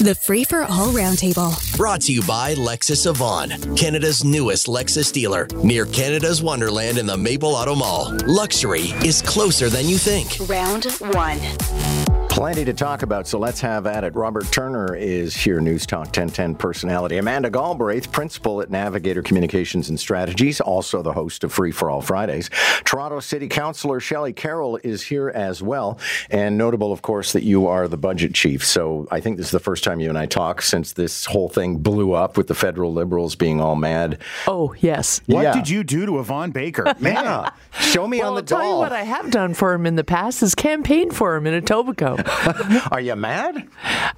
The Free for All Roundtable. Brought to you by Lexus Avon, Canada's newest Lexus dealer, near Canada's Wonderland in the Maple Auto Mall. Luxury is closer than you think. Round one. Plenty to talk about, so let's have at it. Robert Turner is here, News Talk 1010 personality. Amanda Galbraith, principal at Navigator Communications and Strategies, also the host of Free for All Fridays. Toronto City Councillor Shelley Carroll is here as well. And notable, of course, that you are the budget chief. So I think this is the first time you and I talk since this whole thing blew up with the federal liberals being all mad. Oh, yes. What Yeah. did you do to Yvan Baker? Man, Show me Well, on the I'll tell you doll. what I have done for him in the past is campaign for him in Etobicoke. Are you mad?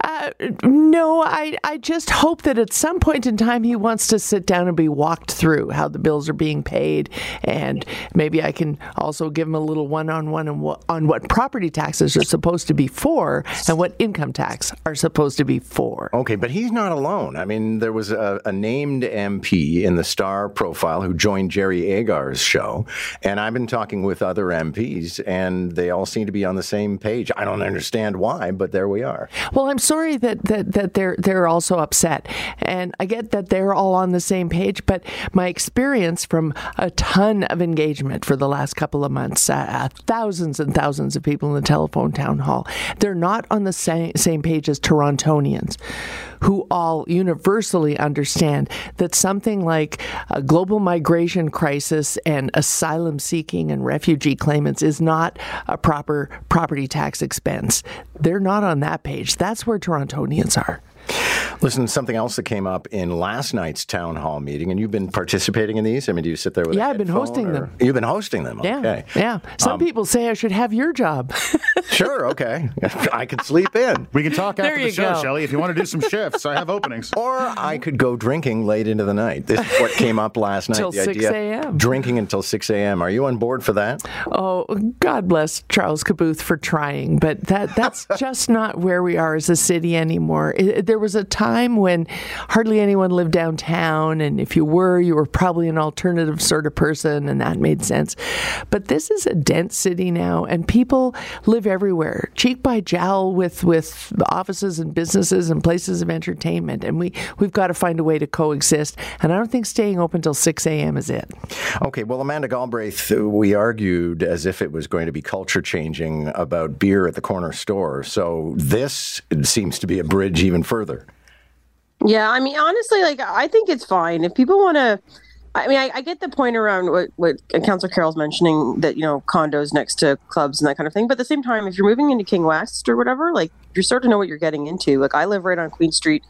Uh, no, I, I just hope that at some point in time he wants to sit down and be walked through how the bills are being paid, and maybe I can also give him a little one-on-one on what, property taxes are supposed to be for and what income tax are supposed to be for. Okay, but he's not alone. I mean, there was a, a named MP in the Star profile who joined Jerry Agar's show, and I've been talking with other MPs, and they all seem to be on the same page. I don't understand why, but there we are. Well, I'm sorry that, that, that they're they're also upset, and I get that they're all on the same page. But my experience from a ton of engagement for the last couple of months, uh, uh, thousands and thousands of people in the telephone town hall, they're not on the same same page as Torontonians, who all universally understand that something like a global migration crisis and asylum seeking and refugee claimants is not a proper property tax expense. They're not on that page. That's where Torontonians are. Listen, something else that came up in last night's town hall meeting, and you've been participating in these. I mean, do you sit there with? Yeah, I've been hosting or- them. You've been hosting them. Yeah. Okay. Yeah. Some Um, people say I should have your job. Sure. Okay. I could sleep in. we can talk after the show, go. Shelley, if you want to do some shifts. I have openings. Or I could go drinking late into the night. This is what came up last night. Till the 6 a.m.. Drinking until 6 a.m. Are you on board for that? oh, God bless Charles Caboth for trying, but that that's just not where we are as a city anymore. It, there was a time when hardly anyone lived downtown, and if you were, you were probably an alternative sort of person, and that made sense. But this is a dense city now, and people live everywhere, cheek by jowl with with offices and businesses and places of entertainment, and we we've got to find a way to coexist. And I don't think staying open till six a.m. is it. Okay, well, Amanda Galbraith, we argued as if it was going to be culture changing about beer at the corner store. So this seems to be a bridge even further. Yeah, I mean, honestly, like I think it's fine if people want to. I mean, I, I get the point around what what Councillor Carroll's mentioning that you know condos next to clubs and that kind of thing. But at the same time, if you're moving into King West or whatever, like you start to know what you're getting into. Like I live right on Queen Street,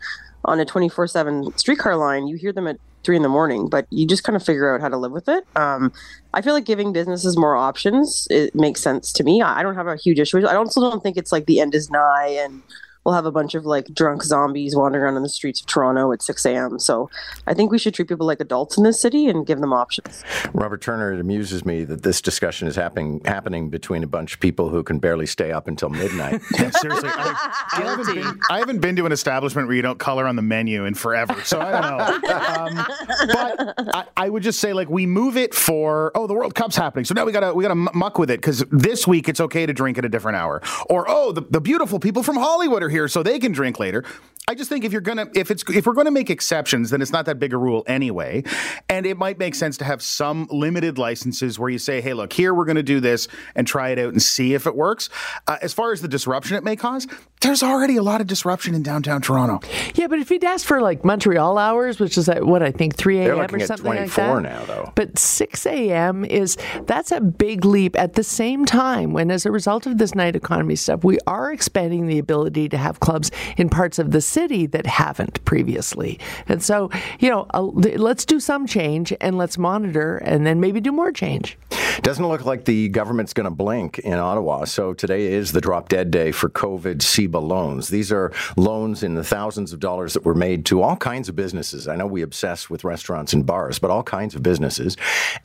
on a 24 seven streetcar line. You hear them at three in the morning, but you just kind of figure out how to live with it. Um, I feel like giving businesses more options it makes sense to me. I I don't have a huge issue. I don't don't think it's like the end is nigh and we'll have a bunch of like drunk zombies wandering around in the streets of Toronto at 6 a.m. So I think we should treat people like adults in this city and give them options. Robert Turner, it amuses me that this discussion is happening happening between a bunch of people who can barely stay up until midnight. Yeah, seriously, I, I haven't been, I haven't been to an establishment where you don't color on the menu in forever, so I don't know. Um, but I, I would just say, like, we move it for oh, the World Cup's happening, so now we gotta we gotta muck with it because this week it's okay to drink at a different hour, or oh, the, the beautiful people from Hollywood are here, so they can drink later. I just think if you're gonna if it's if we're gonna make exceptions, then it's not that big a rule anyway, and it might make sense to have some limited licenses where you say, hey, look, here we're gonna do this and try it out and see if it works. Uh, as far as the disruption it may cause, there's already a lot of disruption in downtown Toronto. Yeah, but if you'd asked for like Montreal hours, which is at what I think 3 a.m. looking or at something like 24 that. now, though. But 6 a.m. is that's a big leap at the same time when, as a result of this night economy stuff, we are expanding the ability to have clubs in parts of the city that haven't previously. And so, you know, uh, let's do some change and let's monitor and then maybe do more change. Doesn't look like the government's going to blink in Ottawa. So today is the drop dead day for COVID CEBA loans. These are loans in the thousands of dollars that were made to all kinds of businesses. I know we obsess with restaurants and bars, but all kinds of businesses.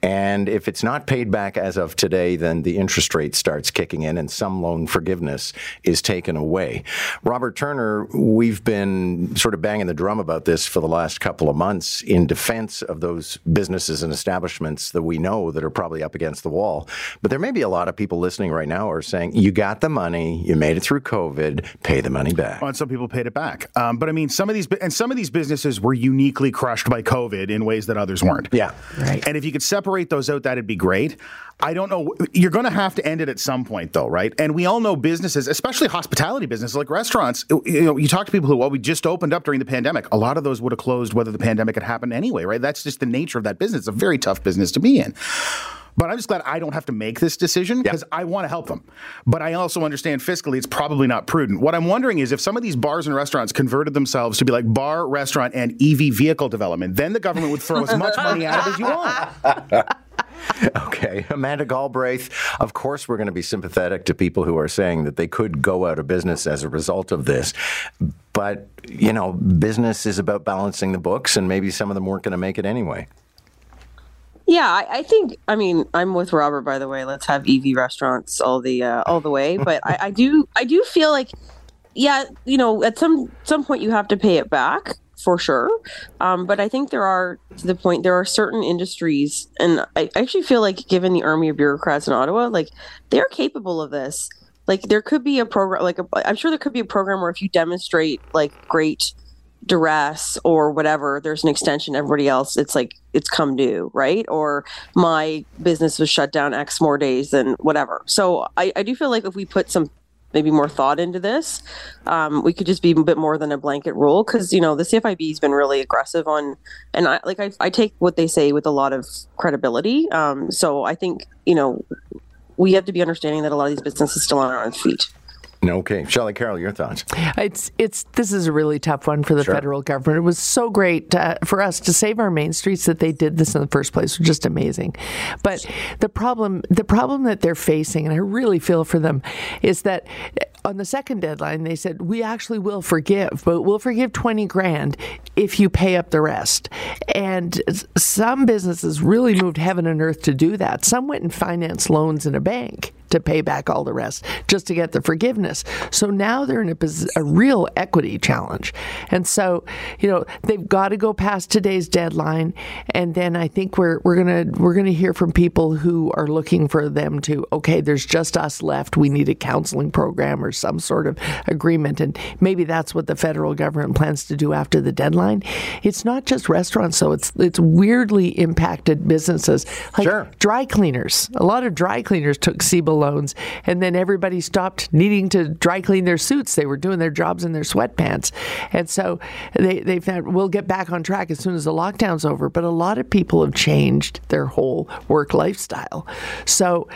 And if it's not paid back as of today, then the interest rate starts kicking in and some loan forgiveness is taken away. Robert Turner, we've been sort of banging the drum about this for the last couple of months in defense of those businesses and establishments that we know that are probably up against the wall. But there may be a lot of people listening right now who are saying, you got the money, you made it through COVID, pay the money back. Well, and some people paid it back. Um, but I mean, some of these, and some of these businesses were uniquely crushed by COVID in ways that others weren't. Yeah. Right. And if you could separate those out, that'd be great. I don't know. You're going to have to end it at some point, though, right? And we all know businesses, especially hospitality businesses like restaurants. You know, you talk to people who, well, we just opened up during the pandemic. A lot of those would have closed whether the pandemic had happened anyway, right? That's just the nature of that business. It's a very tough business to be in. But I'm just glad I don't have to make this decision because I want to help them. But I also understand fiscally it's probably not prudent. What I'm wondering is if some of these bars and restaurants converted themselves to be like bar, restaurant, and EV vehicle development, then the government would throw as much money at it as you want. Okay, Amanda Galbraith. Of course, we're going to be sympathetic to people who are saying that they could go out of business as a result of this. But, you know, business is about balancing the books, and maybe some of them weren't going to make it anyway. Yeah, I, I think. I mean, I'm with Robert. By the way, let's have EV restaurants all the uh, all the way. But I, I do, I do feel like, yeah, you know, at some some point you have to pay it back for sure. Um, but I think there are, to the point, there are certain industries, and I actually feel like, given the army of bureaucrats in Ottawa, like they're capable of this. Like there could be a program, like I'm sure there could be a program where if you demonstrate like great duress or whatever, there's an extension. Everybody else, it's like it's come due, right? Or my business was shut down X more days than whatever. So I, I do feel like if we put some maybe more thought into this. Um, we could just be a bit more than a blanket rule because you know the CFIB has been really aggressive on, and I like I, I take what they say with a lot of credibility. Um, so I think you know we have to be understanding that a lot of these businesses still aren't on feet. Okay, Shelley Carroll, your thoughts? It's it's this is a really tough one for the Sure. federal government. It was so great uh, for us to save our main streets that they did this in the first place. Was just amazing. But the problem the problem that they're facing, and I really feel for them, is that on the second deadline they said we actually will forgive, but we'll forgive twenty grand if you pay up the rest. And some businesses really moved heaven and earth to do that. Some went and financed loans in a bank to pay back all the rest just to get the forgiveness. So now they're in a, a real equity challenge. And so, you know, they've got to go past today's deadline and then I think we're we're going to we're going to hear from people who are looking for them to okay, there's just us left. We need a counseling program or some sort of agreement and maybe that's what the federal government plans to do after the deadline. It's not just restaurants though. It's it's weirdly impacted businesses like Sure. dry cleaners. A lot of dry cleaners took Loans, and then everybody stopped needing to dry clean their suits. They were doing their jobs in their sweatpants, and so they they found we'll get back on track as soon as the lockdown's over. But a lot of people have changed their whole work lifestyle. So,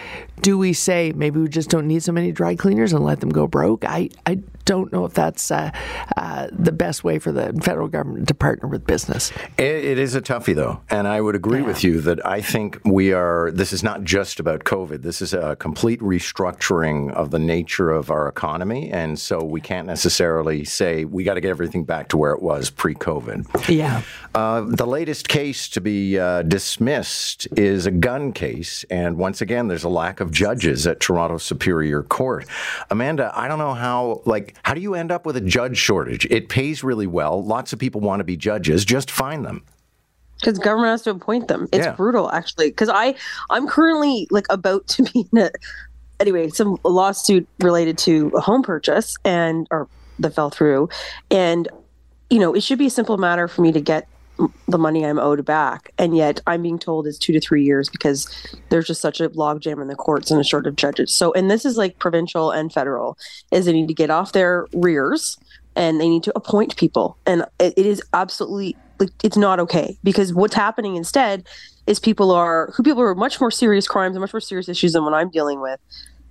do we say maybe we just don't need so many dry cleaners and let them go broke? I I don't know if that's uh, uh, the best way for the federal government to partner with business. It, it is a toughie, though, and I would agree with you that I think we are. This is not just about COVID. This is a complete restructuring of the nature of our economy, and so we can't necessarily say we got to get everything back to where it was pre-COVID. Yeah. Uh, the latest case to be uh, dismissed is a gun case, and once again, there's a lack of judges at Toronto Superior Court. Amanda, I don't know how. Like, how do you end up with a judge shortage? It pays really well. Lots of people want to be judges. Just find them. because government has to appoint them. It's Yeah. brutal, actually. Because I, I'm currently like about to be in a, anyway, some lawsuit related to a home purchase and or that fell through, and you know, it should be a simple matter for me to get the money I'm owed back, and yet I'm being told it's two to three years because there's just such a logjam in the courts and a short of judges. So, and this is like provincial and federal, is they need to get off their rears and they need to appoint people, and it, it is absolutely like it's not okay because what's happening instead is people are who people are much more serious crimes and much more serious issues than what I'm dealing with.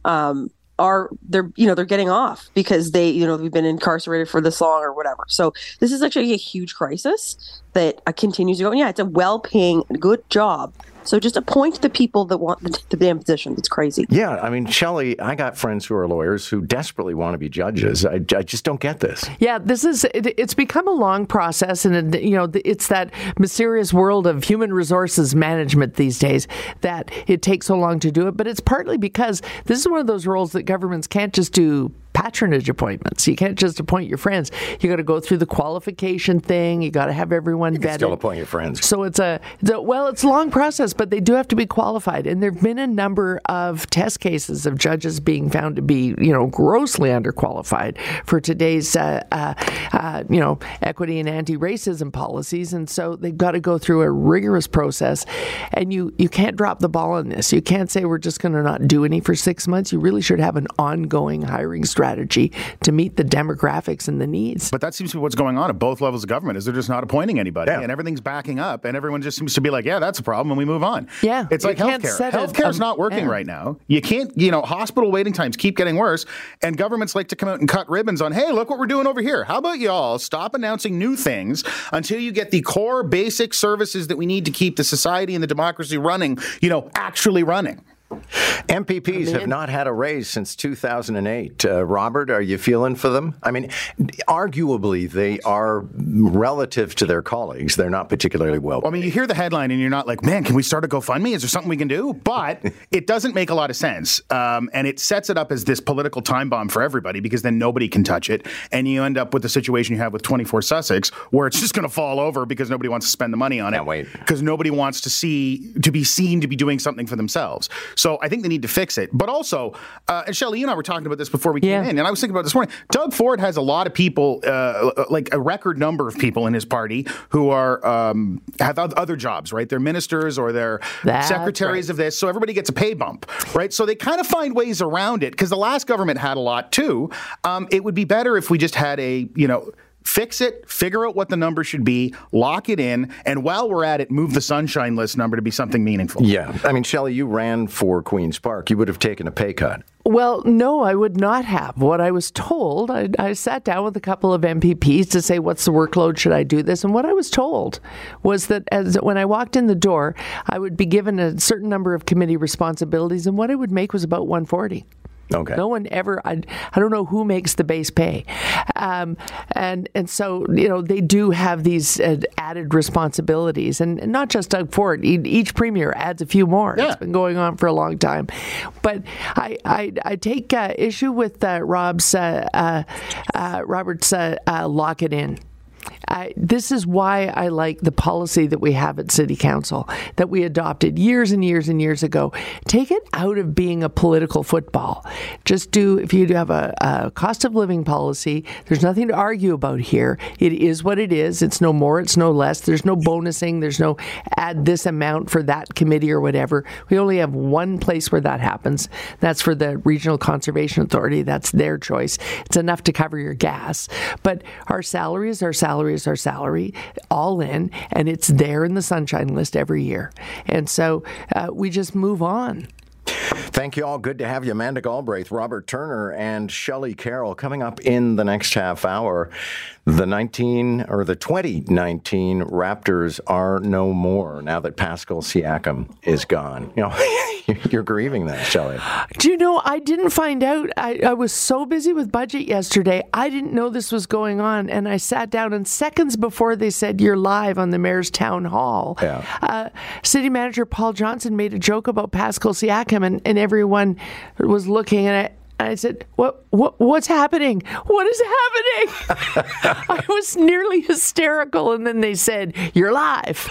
Um, are they're you know they're getting off because they you know we've been incarcerated for this long or whatever. So this is actually a huge crisis that continues to go. And yeah, it's a well-paying, good job. So just appoint the people that want the, the damn position. It's crazy. Yeah, I mean, Shelley, I got friends who are lawyers who desperately want to be judges. I, I just don't get this. Yeah, this is it, it's become a long process, and you know it's that mysterious world of human resources management these days that it takes so long to do it. But it's partly because this is one of those roles that governments can't just do patronage appointments. You can't just appoint your friends. You got to go through the qualification thing. You got to have everyone you vetted. still appoint your friends. So it's a, it's a well, it's a long process, but they do have to be qualified. And there've been a number of test cases of judges being found to be, you know, grossly underqualified for today's, uh, uh, uh, you know, equity and anti-racism policies. And so they've got to go through a rigorous process. And you you can't drop the ball on this. You can't say we're just going to not do any for six months. You really should have an ongoing hiring strategy to meet the demographics and the needs. But that seems to be what's going on at both levels of government is they're just not appointing anybody Yeah. and everything's backing up and everyone just seems to be like, yeah, that's a problem and we move on. Yeah, It's like can't healthcare. set a- Healthcare's um, not working yeah. right now. You can't, you know, hospital waiting times keep getting worse and governments like to come out and cut ribbons on, hey, look what we're doing over here. How about y'all stop announcing new things until you get the core basic services that we need to keep the society and the democracy running, you know, actually running. MPPs have not had a raise since 2008. Uh, Robert, are you feeling for them? I mean, arguably, they are relative to their colleagues. They're not particularly well. I mean, you hear the headline and you're not like, man, can we start a GoFundMe? Is there something we can do? But it doesn't make a lot of sense. Um, and it sets it up as this political time bomb for everybody because then nobody can touch it. And you end up with the situation you have with 24 Sussex where it's just going to fall over because nobody wants to spend the money on it. Because nobody wants to see, to be seen to be doing something for themselves. So I think they need to fix it. But also, uh, and Shelley, you and I were talking about this before we Yeah. came in. And I was thinking about this morning. Doug Ford has a lot of people, uh, like a record number of people in his party who are um, have other jobs, right? They're ministers or they're That's secretaries right. of this. So everybody gets a pay bump, right? So they kind of find ways around it because the last government had a lot too. Um, it would be better if we just had a, you know. Fix it, figure out what the number should be, lock it in, and while we're at it, move the sunshine list number to be something meaningful. yeah. I mean, Shelley, you ran for Queen's Park. You would have taken a pay cut. Well, no, I would not have. What I was told, I, I sat down with a couple of MPPs to say, what's the workload? Should I do this? And what I was told was that as when I walked in the door, I would be given a certain number of committee responsibilities, and what I would make was about 140. Okay. No one ever. I, I don't know who makes the base pay, um, and and so you know they do have these uh, added responsibilities, and, and not just Doug Ford. E- Each premier adds a few more. Yeah. It's been going on for a long time, but I I, I take uh, issue with uh, Rob's uh, uh, uh, Robert's uh, uh, lock it in. I, this is why I like the policy that we have at City Council that we adopted years and years and years ago. Take it out of being a political football. Just do, if you have a, a cost of living policy, there's nothing to argue about here. It is what it is. It's no more, it's no less. There's no bonusing, there's no add this amount for that committee or whatever. We only have one place where that happens. That's for the Regional Conservation Authority. That's their choice. It's enough to cover your gas. But our salaries, our salary is our salary, all in, and it's there in the sunshine list every year. And so uh, we just move on. Thank you all. Good to have you, Amanda Galbraith, Robert Turner, and Shelley Carroll. Coming up in the next half hour, the 19 or the 2019 Raptors are no more now that Pascal Siakam is gone. You know, you're grieving that, Shelley. Do you know, I didn't find out. I, I was so busy with budget yesterday. I didn't know this was going on. And I sat down, and seconds before they said you're live on the mayor's town hall, Yeah. uh, city manager Paul Johnson made a joke about Pascal Siakam, and, and everyone was looking at it. I said, "What? What? What's happening? What is happening?" I was nearly hysterical, and then they said, "You're live."